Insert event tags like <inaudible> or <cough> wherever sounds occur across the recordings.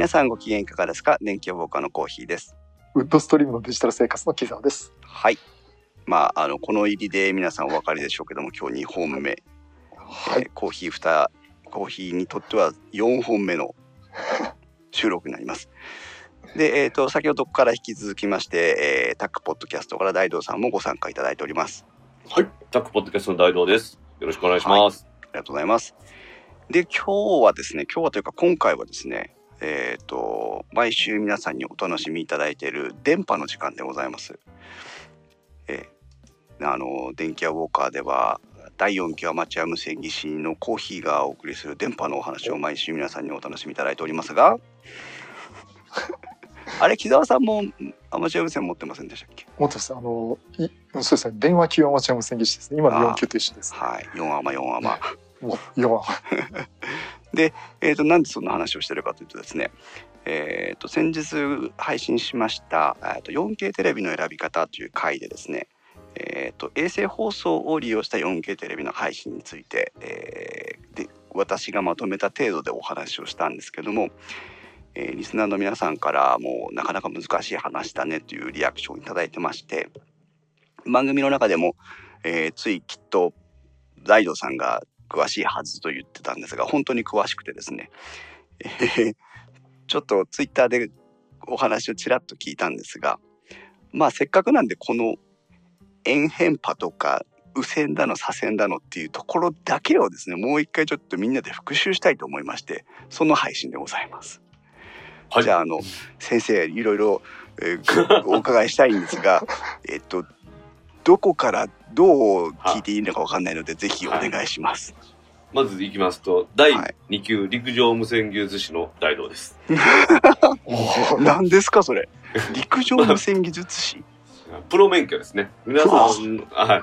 皆さんご機嫌いかがですか？電気予防課のコーヒーですウッドストリームのデジタル生活の木沢です。はいまああのこの入りで皆さんお分かりでしょうけども今日2本目、はいえー。コーヒー2コーヒーにとっては4本目の <laughs> 収録になりますで、えー、と先ほどから引き続きまして、えータックポッドキャストから大道さんもご参加いただいておりますはい。タックポッドキャストの大道です。よろしくお願いします。ありがとうございます。で、今日はですね、今日はというか今回はですね、えっ、と、毎週皆さんにお楽しみいただいている電波の時間でございます。えーあの、電気屋ウォーカーでは、第4期アマチュア無線技師のコーヒーがお送りする電波のお話を毎週皆さんにお楽しみいただいておりますが、<laughs> あれ、木澤さんもアマチュア無線持ってませんでしたっけ？持ってます。あの、いそうですね。電話級アマチュア無線技師ですね。今の4級と一緒です。はい、4アマ4アマ。<laughs> もう、要 <laughs> は、えー、となんでそんな話をしてるかというとですね、えー、と先日配信しました 4K テレビの選び方という回でですね、えー、と衛星放送を利用した 4K テレビの配信について、えーで私がまとめた程度でお話をしたんですけども、えーリスナーの皆さんからもうなかなか難しい話だねというリアクションをいただいてまして番組の中でも、えーついきっと大道さんが詳しいはずと言ってたんですが本当に詳しくてですね、え <laughs> ーちょっとツイッターでお話をちらっと聞いたんですがまあせっかくなんでこの円変波とか右線だの左線だのっていうところだけをですねもう一回ちょっとみんなで復習したいと思いましてその配信でございます。はい。じゃああの先生いろいろ、えーごお伺いしたいんですが <laughs> えっとどこからどう聞いていいのかわかんないのでぜひお願いします。まず行きますと、第はい2級陸上無線技術士の大道です。<laughs> 何ですかそれ <laughs> 陸上無線技術士？プロ免許ですね。皆さん、はい。はい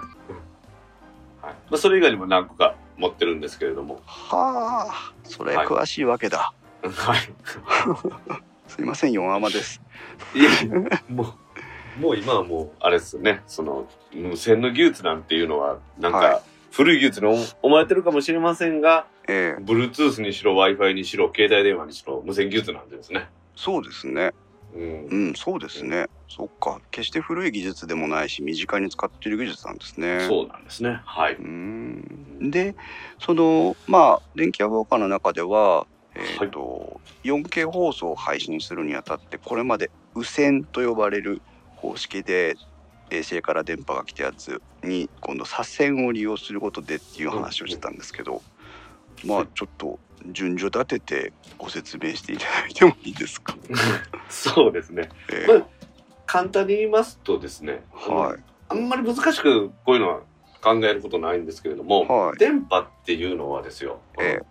まあ、それ以外にも何個か持ってるんですけれども。はあそれはい詳しいわけだ、はい。<laughs> すいません4アマですいや、もう、もう今はもう、あれですよね。その、無線の技術なんていうのは、なんはい。か、古い技術に思思われてるかもしれませんが、ええ。Bluetooth にしろ Wi-Fi にしろ携帯電話にしろ無線技術なんですね。そうですね。うん。うんそうですね。そっか。決して古い技術でもないし身近に使っている技術なんですね。そうなんですね。はい。うーん。でそのまあ電気屋ウォーカーの中ではえーと 4K 放送を配信するにあたってこれまで右線と呼ばれる方式で衛星から電波が来たやつに今度左線を利用することでっていう話をしてたんですけど、まあちょっと順序立ててご説明していただいてもいいですか？そうですね。えーまあ簡単に言いますとですね、はい。あんまり難しくこういうのは考えることないんですけれども、はい。電波っていうのはですよ、ええ。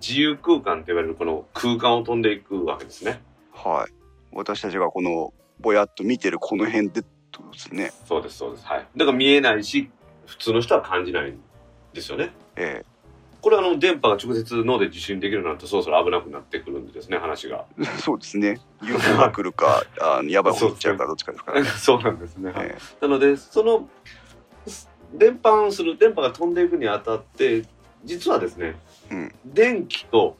自由空間と言われるこの空間を飛んでいくわけですね。はい。私たちがこのぼやっと見てるこの辺でってことですね。そうです、そうです。はい。だから見えないし、普通の人は感じないんですよね。えこれはあの電波が直接脳で受信できるなんてそろそろ危なくなってくるんでですね、話が。え <laughs> そうですね。UFO が来るか <laughs> あのやばいこと言っちゃうかどっちかですからね。<laughs> そうなんですね。えなのでその伝播する電波が飛んでいくにあたって実はですね、うん電気と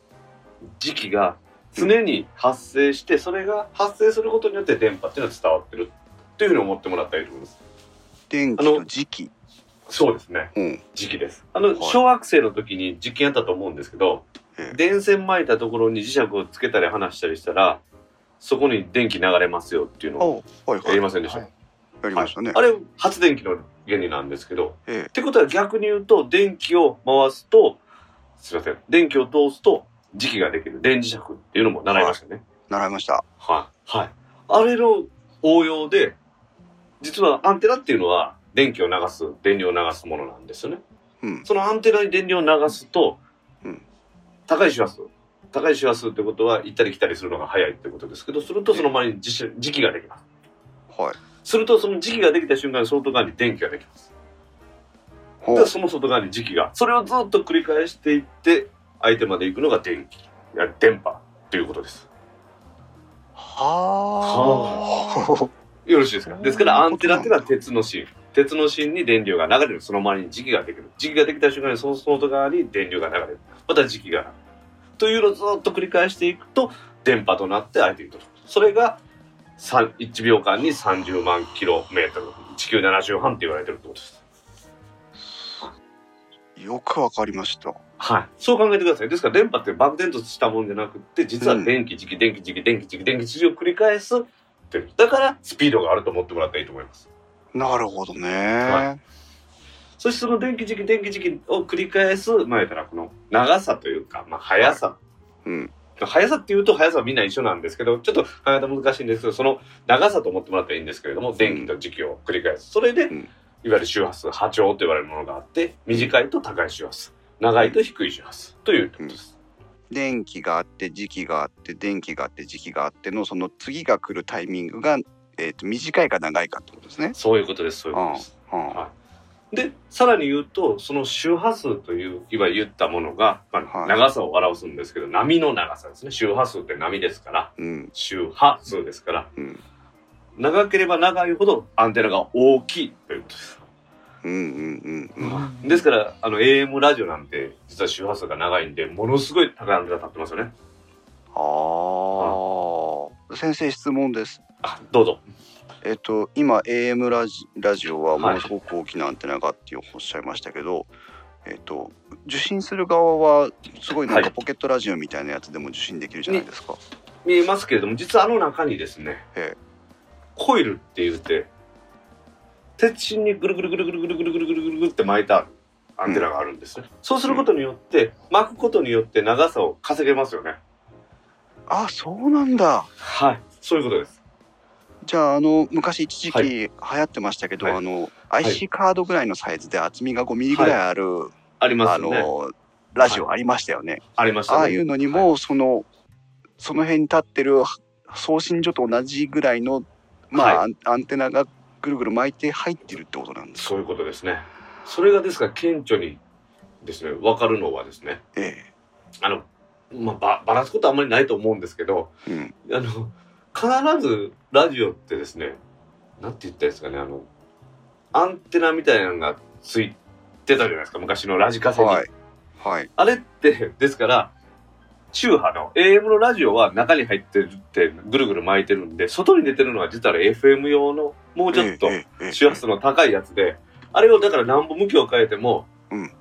磁気が常に発生してそれが発生することによって電波っていうのは伝わってるというふうに思ってもらったらいいと思います。電気と磁気。そうですねうん。磁気です。あの、はい小学生の時に実験やったと思うんですけど、ええ電線巻いたところに磁石をつけたり離したりしたらそこに電気流れますよっていうのを。やりませんでした？はいやりましたね。あれ発電機の原理なんですけど、えってことは逆に言うと電気を回すとすいません電気を通すと磁気ができる電磁石っていうのも習いましたね。え習いました。はい。はい。あれの応用で実はアンテナっていうのは電気を流す電流を流すものなんですよね。うん。そのアンテナに電流を流すと、うん。高い周波数高い周波数ってことは行ったり来たりするのが早いってことですけどするとその前に磁石磁気ができます。はい。するとその磁気ができた瞬間に外側に電気ができます。でその外側に磁気がそれをずっと繰り返していって相手まで行くのが電気いや電波ということです。はよろしいですか？ですからアンテナっていうのは鉄の芯。鉄の芯に電流が流れる。その周りに磁気ができる。磁気ができた瞬間にその外側に電流が流れる。また磁気が流れる。というのをずっと繰り返していくと電波となって相手に届くそれがさん1秒間に30万キロメートル。地球7周半って言われてるってことです。よくわかりました。はいそう考えてくださいですから電波って漠然としたもんじゃなくって実は電気磁気電気磁気電気磁気電気磁気を繰り返すっていうだからスピードがあると思ってもらったらいいと思いますなるほどね。はそしてその電気磁気電気磁気を繰り返す前からこの長さというか、まあ、速さ、うん。速さっていうと速さはみんな一緒なんですけどちょっと考え方難しいんですけどその長さと思ってもらったらいいんですけれども電気と磁気を繰り返すそれで、うんいわゆる周波数波長と言われるものがあって短いと高い周波数長いと低い周波数ということです、電気があって時期があって電気があって時期があってのその次が来るタイミングが、えー、と短いか長いかってことですね。そういうことですそういうことです、うん。はい。でさらに言うとその周波数といういわゆる言ったものが、まあはい。長さを表すんですけど波の長さですね。周波数って波ですからうん。周波数ですからうん。長ければ長いほどアンテナが大きいということです。うんうんうんうんですからあの AM ラジオなんて実は周波数が長いんでものすごい高いアンテナ立ってますよね。ああ先生質問です。あどうぞ。えっ、と今 AM ラジラジオはものすごく大きなアンテナがっておっしゃいましたけど、えっ、と受信する側はすごいなんはいかポケットラジオみたいなやつでも受信できるじゃないですか。見えますけれども実はあの中にですねええコイルって言って鉄心にぐるぐるぐるぐるぐるぐるぐるぐるぐるぐるって巻いたアンテナがあるんですね。そうすることによって巻くことによって長さを稼げますよね。あそうなんだ。はいそういうことです。じゃああの昔一時期流行ってましたけど、はいあの IC カードぐらいのサイズで厚みが5ミリぐらいある、ありますね。のラジオありましたよね。ありましたね。ああいうのにも、そのその辺に立ってる送信所と同じぐらいのまあ、はアンアンテナがぐるぐる巻いて入ってるってことなんですか。そういうことですね。それがですから顕著にですね分かるのはですねえあの、まあ、ばばらすことはあんまりないと思うんですけどえ、うん、あの必ずラジオってですねなんて言ったらいいですかねあのアンテナみたいなのがついてたじゃないですか昔のラジカセに。はいはいあれってですから中波の AM のラジオは中に入ってるってぐるぐる巻いてるんで外に出てるのは実は FM 用のもうちょっと周波数の高いやつで、あれをだから何本向きを変えても、うん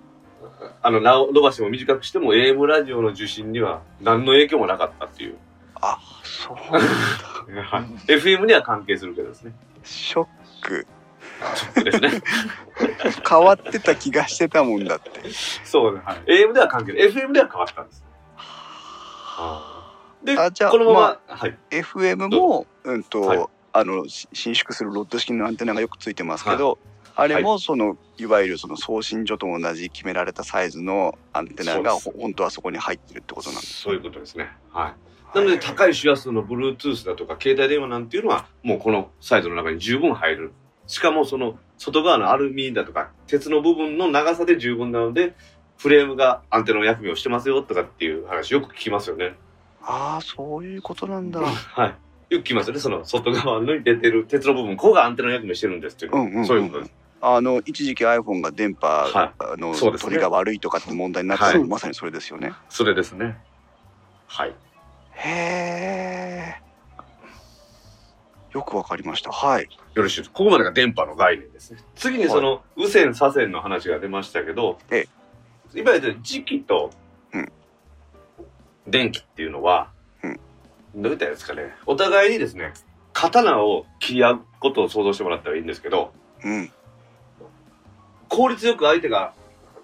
あの、伸ばしても短くしても AM ラジオの受信には何の影響もなかったっていう。あそうなんだ <laughs> はい FM には関係するけどですね。ショックですね。<laughs> 変わってた気がしてたもんだって。そうね。はい、AM では関係ない。FM では変わったんです。で、あじゃあこのまま、まはい。FM も、うんと、はいあのし伸縮するロッド式のアンテナがよくついてますけど、あれもその、い、わゆるその送信所と同じ決められたサイズのアンテナが本当はそこに入ってるってことなんです。そういうことですね。はい。なので、高い周波数の Bluetooth だとか、携帯電話なんていうのは、もうこのサイズの中に十分入る。しかも、その、外側のアルミだとか、鉄の部分の長さで十分なので、フレームがアンテナの役目をしてますよとかっていう話よく聞きますよね。ああそういうことなんだ。はい。よく聞きますよね。その外側に出てる鉄の部分、ここがアンテナの役目してるんですっていうの。うんうんうんそういうことです。あの一時期 iPhone が電波、はいあの取りが悪いとかって問題になってはいまさにそれですよね。それですね。はい。へえ。よくわかりました。はい。よろしいです。ここまでが電波の概念ですね。次にその、右線左線の話が出ましたけど、えいわゆる磁気とうん電気っていうのは、うんどういったらいいですかね。お互いにですね、刀を切り合うことを想像してもらったらいいんですけど、うん。効率よく相手が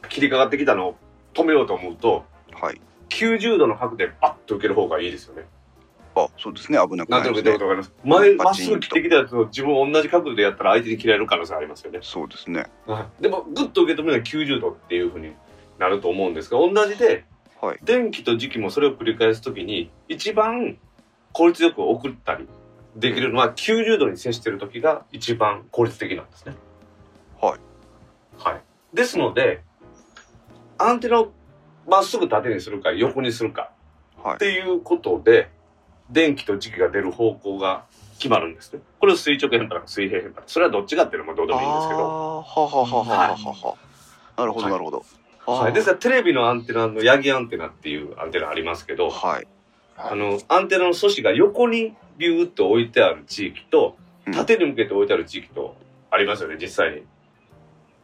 切りかかってきたのを止めようと思うと、はい。90度の角でバッと受ける方がいいですよね。あそうですね危なくないですね。前、まっすぐ切ってきたやつを自分同じ角度でやったら相手に切られる可能性ありますよね。そうですね。はい、でもグッと受け止めるのは90度っていうふうになると思うんですが同じではい。電気と磁気もそれを繰り返す時に一番効率よく送ったりできるのは90度に接してる時が一番効率的なんですね。はい。はい、ですのでアンテナをまっすぐ縦にするか横にするかはいっ。ていうことで電気と磁気が出る方向が決まるんですね。これを垂直変波か水平変波それはどっちかっていうのもどうでもいいんですけど。あーははははははは。なるほどなるほど。あーはい、ですからテレビのアンテナのヤギアンテナっていうアンテナありますけどはい。あの、アンテナの素子が横にビューッと置いてある地域と、うん縦に向けて置いてある地域とありますよね、実際に。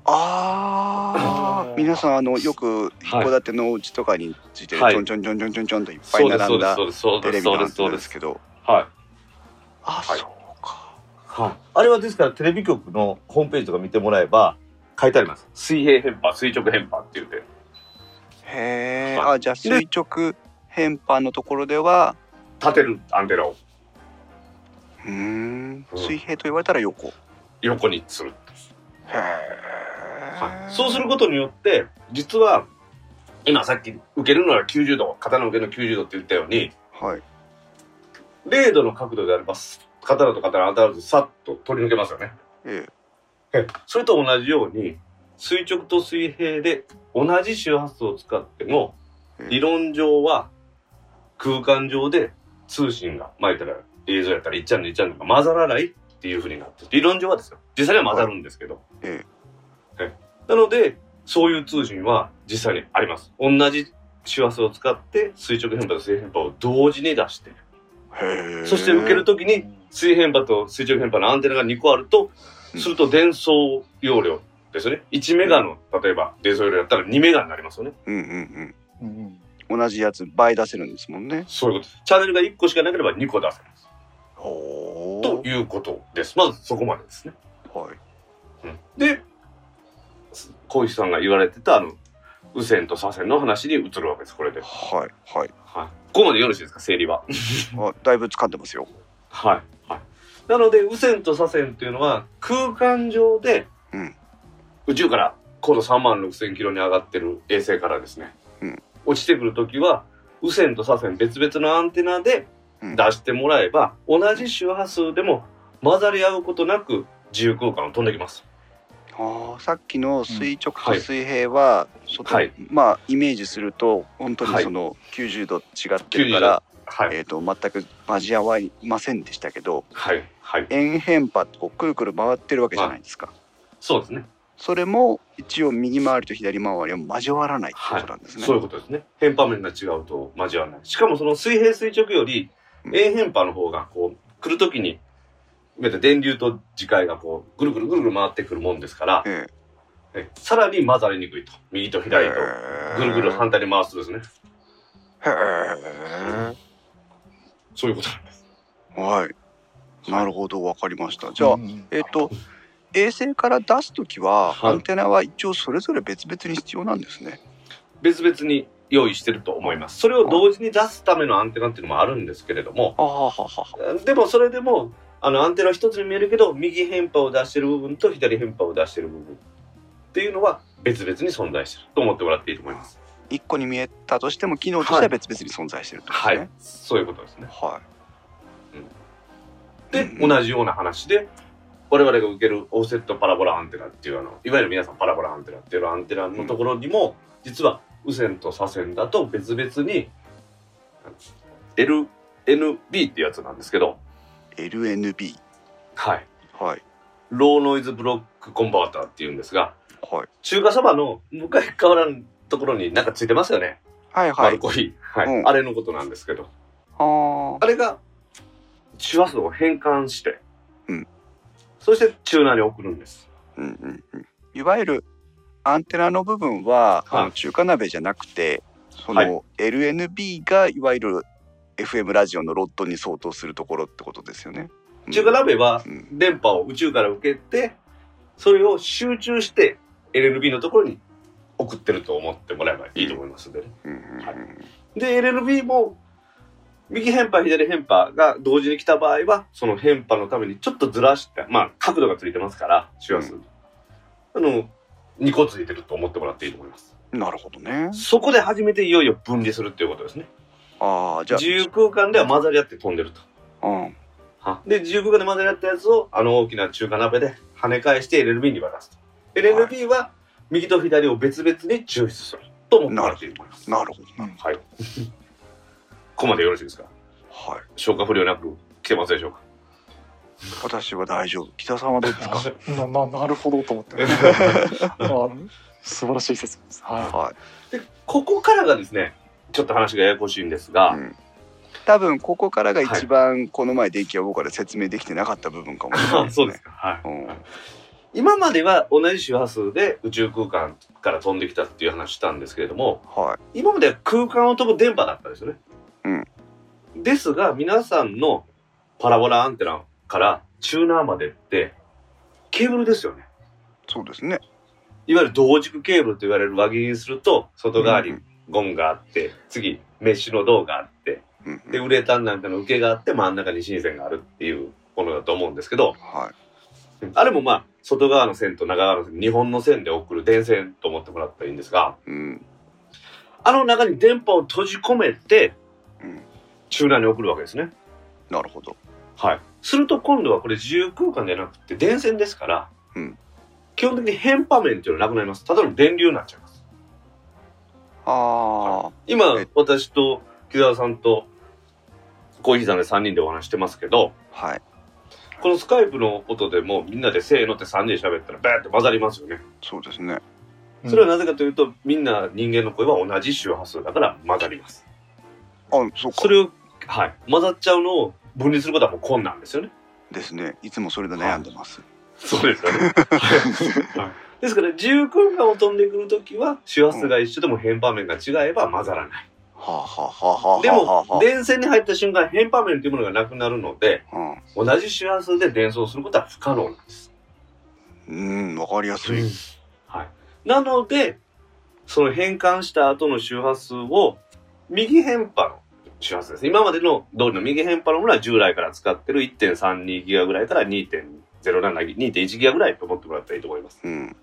ああ <laughs> 皆さんあのよく一戸建てのお家とかについてはいちょんちょんちょんちょんちょんちょんといっぱいそうです、そうです、並んだテレビのアンテナそうです。ですけどはい。あはいそうかはい。あれはですからテレビ局のホームページとか見てもらえば書いてあります。水平変波、垂直変波って言って。へえはいあじゃあ垂直変波のところでは立てるアンテナをうーんうん水平と言われたら横横にする。へえはい。そうすることによって、実は、今さっき受けるのは90度、肩の受けの90度って言ったように、はい0度の角度であれば、刀と刀当たらずさっと取り抜けますよね。ええそれと同じように、垂直と水平で同じ周波数を使っても、え理論上は空間上で通信が、まあ言ったら映像やったら1チャンネル1チャンネルが混ざらないっていうふうになってる理論上はですよ。実際には混ざるんですけど。ええなので、そういう通信は実際にあります。同じ周波数を使って垂直変波と水平変波を同時に出して、そして受けるときに水平変波と垂直変波のアンテナが2個あると、うんすると伝送容量ですよね。1メガの、例えば伝送容量だったら2メガになりますよね。うんうんうんうん同じやつ倍出せるんですもんねそういうことです。チャンネルが1個しかなければ2個出せます。ほということです。まずそこまでですね。はいうんで、小石さんが言われてた、あの、右線と左線の話に移るわけです、これで。はい。はいはいここまでよろしいですか、整理は。あだいぶ掴んでますよはい。はい。なので、右線と左線っていうのは、空間上で、うん。宇宙から高度3万6千キロに上がってる衛星からですね、うん。落ちてくるときは、右線と左線別々のアンテナでうん。出してもらえば、同じ周波数でも混ざり合うことなく自由空間を飛んできます。あーさっきの垂直と水平は、外はい。まあイメージすると本当はいにその90度違ってるから、はい。えー、と全く交わりませんでしたけどはい。はい。円変波ってこうくるくる回ってるわけじゃないですか、そうですね。それも一応右回りと左回りは交わらないってことなんですね、そういうことですね。変波面が違うと交わらない。しかもその水平垂直よりうん円変波の方がこう来るときに、電流と磁界がこうぐるぐるぐるぐる回ってくるもんですから、ええさらに混ざりにくいと。右とえ左とぐるぐるへ反対に回すとですね。えそういうことなんです。はい。なるほどわかりました。じゃあ、うんえっ、と衛星から出す時は、はい。アンテナは一応それぞれ別々に必要なんですね。別々に用意してると思います。それを同時に出すためのアンテナっていうのもあるんですけれども、ははははでもそれでもあのアンテナ一つに見えるけど右変波を出してる部分と左変波を出してる部分っていうのは別々に存在してると思ってもらっていいと思います。一個に見えたとしても機能としては別々に存在してるとはい。そういうことですね。はい。で、うん。同じような話で我々が受けるオフセットパラボラアンテナっていうあのいわゆる皆さんパラボラアンテナっていうアンテナのところにも、実は右線と左線だと別々に LNB ってやつなんですけど、LNB はい、はい。ローノイズブロックコンバーターっていうんですがはい。中華そばの向かい側のところになんかついてますよね、はいはい。丸コヒはい。うん。あれのことなんですけど。ああれが周波数を変換して、うん。そしてチューナーに送るんです。ーうんうんうん。いわゆるアンテナの部分は、はい。あの中華鍋じゃなくてそはの LNB がいわゆる FM ラジオのロットに相当するところってことですよね。うん。中華鍋はうん。電波を宇宙から受けて、それを集中して LNB のところに送ってると思ってもらえばいいと思いますんでね。はいで、LNB も右変波、左変波が同時に来た場合は、その変波のためにちょっとずらして、まあ角度がついてますから、周波数。あの、2個ついてると思ってもらっていいと思います。なるほどね。そこで初めていよいよ分離するっていうことですね。ああじゃ自由空間では混ざり合って飛んでると。あ、うん、はで、自由空間で混ざり合ったやつを、あの大きな中華鍋で跳ね返して LNB に渡すと。LNB は右と左を別々に抽出すると思ってもらっていいと思います。なるほどな。はい。ここまでよろしいですか？はい。消化不良なく来てますでしょうか？私は大丈夫。北さんはどうですか？<laughs> なななるほどと思って、<laughs> あ素晴らしい説明です。ははで、ここからがですね、ちょっと話がややこしいんですが、い。うん多分ここからが一番この前電気屋ウォーカーで説明できてなかった部分かもしれないですね <laughs> そうです。か。はい。うん今までは同じ周波数で宇宙空間から飛んできたっていう話したんですけれども、はい。今までは空間を飛ぶ電波だったんですよね。うん。ですが、皆さんのパラボラアンテナからチューナーまでって、ケーブルですよね。そうですね。いわゆる同軸ケーブルと言われる輪切りにすると、外側にうんゴムがあって、次、メッシュの銅があって、うんうんで、ウレタンなんかの受けがあって、真ん中に新線があるっていうものだと思うんですけど、はい。あれもまあ、外側の線と中側の線、日本の線で送る電線と思ってもらったらいいんですが、うん。あの中に電波を閉じ込めて、うん。チューナーに送るわけですね。なるほど。はい。すると今度はこれ自由空間じゃなくて電線ですから、うん基本的に変波面っていうのはなくなります。ただの電流になっちゃいます。あ今え、私と木澤さんとコーヒーさんで3人でお話してますけど、あ。はい。このスカイプの音でもみんなでせーのって3人で喋ったらバーって混ざりますよね。そうですね。それはなぜかというと、みんな人間の声は同じ周波数だから混ざります。あ、そうかそ。れを、はい、混ざっちゃうのを分離することはもう困難ですよね。ですね。いつもそれで悩んでます。そうですよね。はいですから、自由空間を飛んでくるときは、周波数が一緒でも変波面が違えば混ざらない。でもは、電線に入った瞬間、変波面というものがなくなるので、あ、同じ周波数で伝送することは不可能なんです。うん。うん、わかりやすい。はい。なので、その変換した後の周波数を、右変波の周波数です。今までの通りの右変波のものは従来から使ってる1.32ギガぐらいから2.07ギ2.1ギガぐらいと思ってもらったらいいと思います。うん。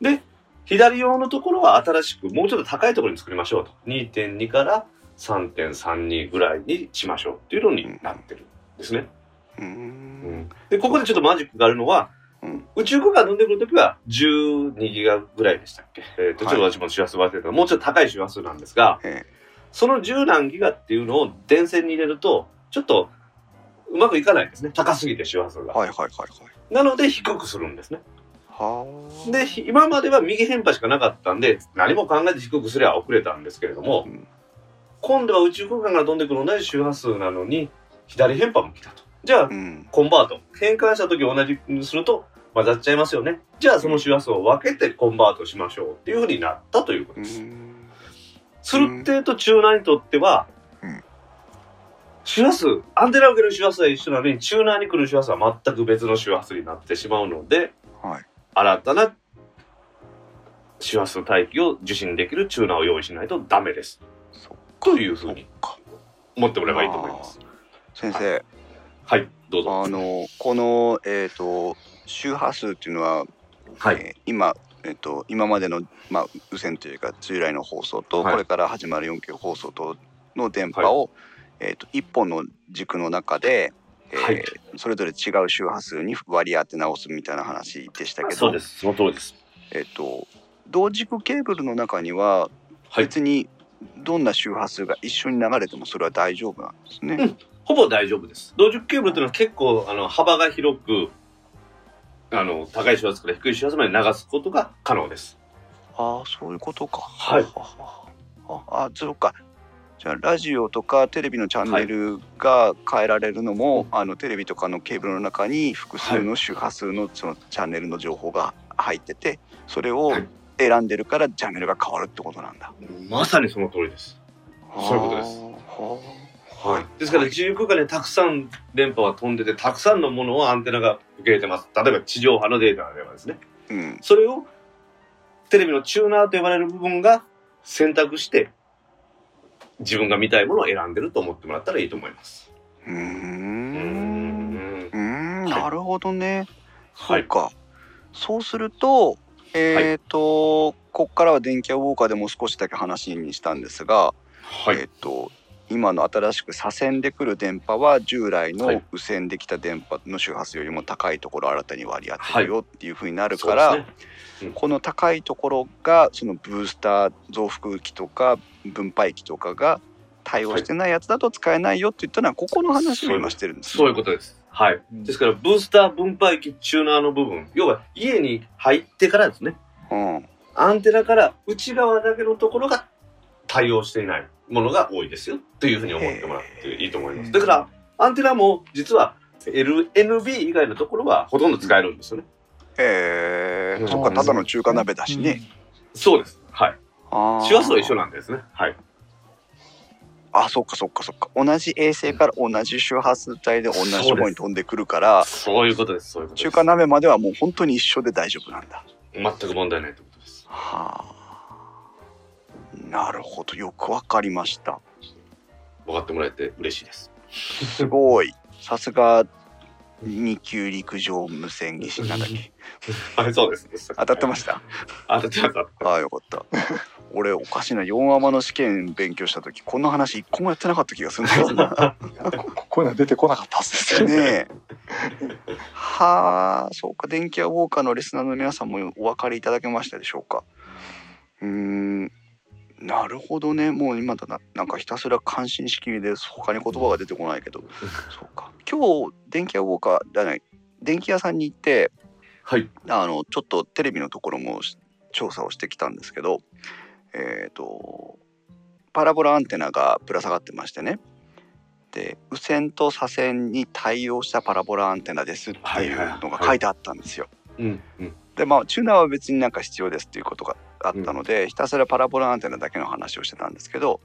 で、左用のところは新しくもうちょっと高いところに作りましょうと。2.2から3.32ぐらいにしましょうっていうのになってるんですね。うーん。で、ここでちょっとマジックがあるのは、うん宇宙空間飛んでくるときは12ギガぐらいでしたっけ？えっ、と、ちょっとはい私も周波数忘れてたもうちょっと高い周波数なんですが、えその10何ギガっていうのを電線に入れると、ちょっとうまくいかないんですね。高すぎて周波数が。えはいはいはいはい。なので低くするんですね。はあ。で、ひ今までは右変波しかなかったんで、何も考えて低くすれば遅れたんですけれども、うん今度は宇宙空間から飛んでくる同じ周波数なのに、左変波も来たと。じゃあう、ん。コンバート。変換した時同じにすると混ざっちゃいますよね。じゃあその周波数を分けてコンバートしましょうっていうふうになったということうです。ん。スルッテとチューナーにとっては、うん周波数、アンテナを受ける周波数は一緒なのに、チューナーに来る周波数は全く別の周波数になってしまうので、はい。新たな周波数帯域を受信できるチューナーを用意しないとダメです。というふうにか。思ってもらえばいいと思います。先生、はい、どうぞ。あのこのえっ、と周波数っていうのは、はい。えー今えっ、と今までのまあ無線というか従来の放送と、はいこれから始まる 4K 放送との電波を、えっ、と一本の軸の中で、えーはいそれぞれ違う周波数に割り当て直すみたいな話でしたけど、そうです。その通りです。えっ、と同軸ケーブルの中にははい。別にどんな周波数が一緒に流れてもそれは大丈夫なんですね。うんほぼ大丈夫です。同軸ケーブルっていうのは結構あの幅が広く、あの高い周波数から低い周波数まで流すことが可能です。ああそういうことか。はいああそうか。じゃあラジオとかテレビのチャンネルが変えられるのも、あのテレビとかのケーブルの中に複数の周波数のそのチャンネルの情報が入っててそれをはい選んでるからチャンネルが変わるってことなんだ。まさにその通りです。そういうことですははい。ですから自由空間にたくさん電波は飛んでて、たくさんのものをアンテナが受け入れてます。例えば地上波のデータではですね。あ。うん。それをテレビのチューナーと呼ばれる部分が選択して、自分が見たいものを選んでると思ってもらったらいいと思います。うー。うんん。うーん。はいなるほどね。はい。そうか。そうすると、えっ、と、こっからは電気屋ウォーカーでも少しだけ話にしたんですが、はい。えっ、と、今の新しく左遷でくる電波は従来のはい右遷できた電波の周波数よりも高いところを新たに割り当てるよっていうふうになるから、そうですねこの高いところがそのブースター増幅器とか分配器とかが対応してないやつだと使えないよって言ったのはここの話を今してるんですねそういうことです。はい。ですから、ブースター分配器チューナーの部分、要は家に入ってからですね、うんアンテナから内側だけのところが対応していない。ものが多いですよというふうに思ってもらっていいと思います。だから、アンテナも実は LNB 以外のところはほとんど使えるんですよね。えー、うんそっかただの中華鍋だしね、そうです。周波数は一緒なんですね。はい。あそっかそっかそっか同じ衛星から同じ周波数帯で同じところに飛んでくるからそういうことです。そういうことです。中華鍋まではもう本当に一緒で大丈夫なんだ全く問題ないということです。はあなるほどよくわかりました分かってもらえて嬉しいです。すごいさすが二級陸上無線技師なんだっけ <laughs> はい、そうです。当たってました？当たってました。ああよかった俺おかしいな。4アマの試験勉強した時こんな話一個もやってなかった気がするんだけどな。<laughs> ここういうのは出てこなかったはずですよね。はあそうか。電気屋ウォーカーのリスナーの皆さんもお分かりいただけましたでしょうか。うーん。なるほどね。もう今だな。なんかひたすら感心しきりで他に言葉が出てこないけど。そうか。今日電気屋ウォーカーじゃない。電気屋さんに行ってはい。あのちょっとテレビのところも調査をしてきたんですけどえっ、とパラボラアンテナがぶら下がってましてねで無線と左線に対応したパラボラアンテナですっていうのが書いてあったんですよ。うん。うん。でまあチューナーは別になんか必要ですっていうことがあったので、ひたすらパラボラアンテナだけの話をしてたんですけど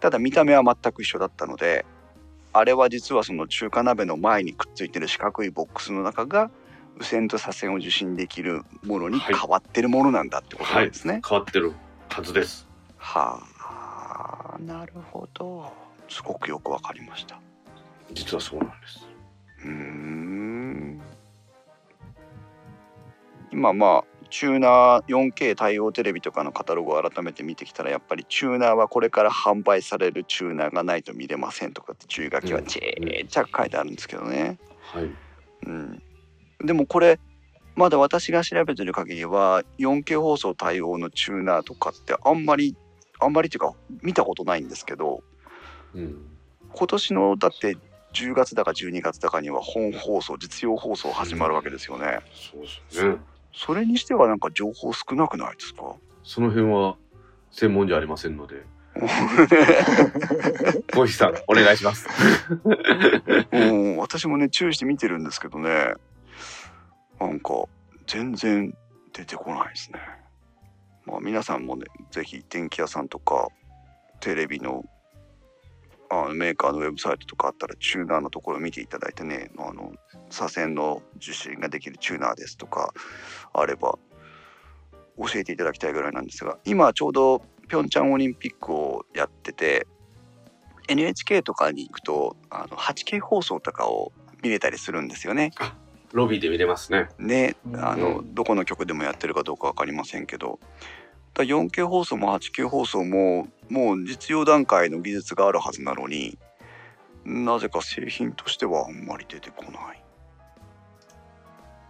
ただ見た目は全く一緒だったのであれは実はその中華鍋の前にくっついてる四角いボックスの中が無線と左線を受信できるものに変わってるものなんだってことなんですね。変わってるはずです。はあなるほどすごくよくわかりました。実はそうなんです。うーん今まあチューナー 4K 対応テレビとかのカタログを改めて見てきたらやっぱりチューナーはこれから販売されるチューナーがないと見れませんとかって注意書きはちっちゃく書いてあるんですけどね。はい。うん、でもこれまだ私が調べてる限りは 4K 放送対応のチューナーとかってあんまりあんまりっていうか見たことないんですけどうん。今年のだって10月だか12月だかには本放送実用放送始まるわけですよね。そうですね。それにしてはなんか情報少なくないですか？その辺は専門じゃありませんので、<laughs> ゴヒさん、お願いします。<laughs> うん私もね注意して見てるんですけどねなんか全然出てこないですね。まあ皆さんもねぜひ電気屋さんとかテレビのあのメーカーのウェブサイトとかあったらチューナーのところを見ていただいてねあの左線の受信ができるチューナーですとかあれば教えていただきたいぐらいなんですが今ちょうどピョンチャンオリンピックをやってて NHK とかに行くとあの 8K 放送とかを見れたりするんですよね。ロビーで見れますね。ねうん。あのどこの局でもやってるかどうか分かりませんけど。だ 4K 放送も 8K 放送ももう実用段階の技術があるはずなのになぜか製品としてはあんまり出てこない。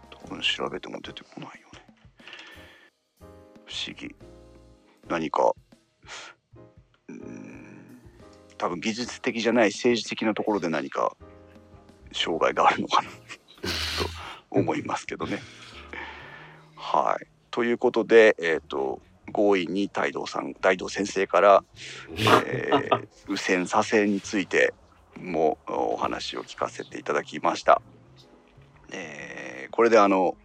多分調べても出てこないよね。不思議。何かうーん多分技術的じゃない政治的なところで何か障害があるのかな。と思いますけどね。はいということで、えー、と強引に大道さん大道先生から、えー、右線左線についてもお話を聞かせていただきました。えーこれであの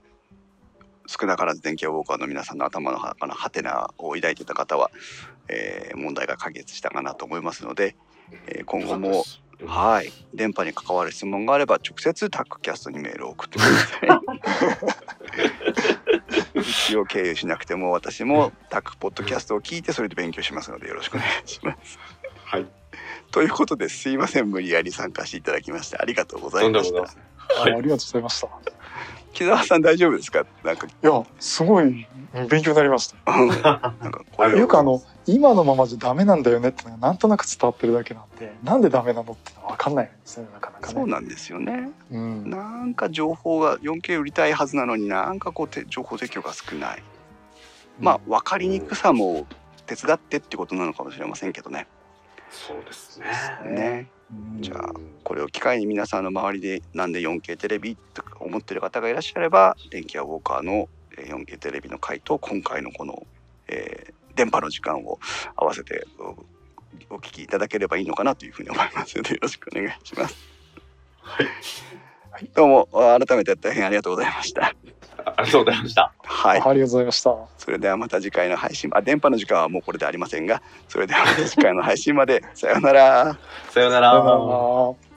少なからず電気屋ウォーカーの皆さんの頭の中のハテナを抱いてた方は、えー問題が解決したかなと思いますので、えー今後もはい電波に関わる質問があれば直接タックキャストにメールを送ってください。うちを経由しなくても私もタックポッドキャストを聞いてそれで勉強しますのでよろしくお願いします。はい。ということですいません無理やり参加していただきましてありがとうござといましたありがとうございました。い木澤さん大丈夫ですか？なんかや、すごい勉強になりました。<laughs> なんかこれよくあの、今のままじゃダメなんだよねってのがなんとなく伝わってるだけなんで、なんでダメなのってのは分かんないんですね、なかなかね。そうなんですよね。うん。なんか情報が 4K 売りたいはずなのになんかこうて情報提供が少ない。まあ分かりにくさも手伝ってってことなのかもしれませんけどね。そうですね。ね。うんじゃあこれを機会に皆さんの周りでなんで 4K テレビとか思ってる方がいらっしゃれば電気屋ウォーカーのえー 4K テレビの回と今回のこの、えー電波の時間を合わせてうお聞きいただければいいのかなというふうに思いますので <laughs> よろしくお願いします。はいどうも改めて大変ありがとうございました。あありがとうございました。はい。ありがとうございました。それではまた次回の配信、あ、電波の時間はもうこれでありませんが、それではまた次回の配信まで、さようなら。さようなさよなら。ら。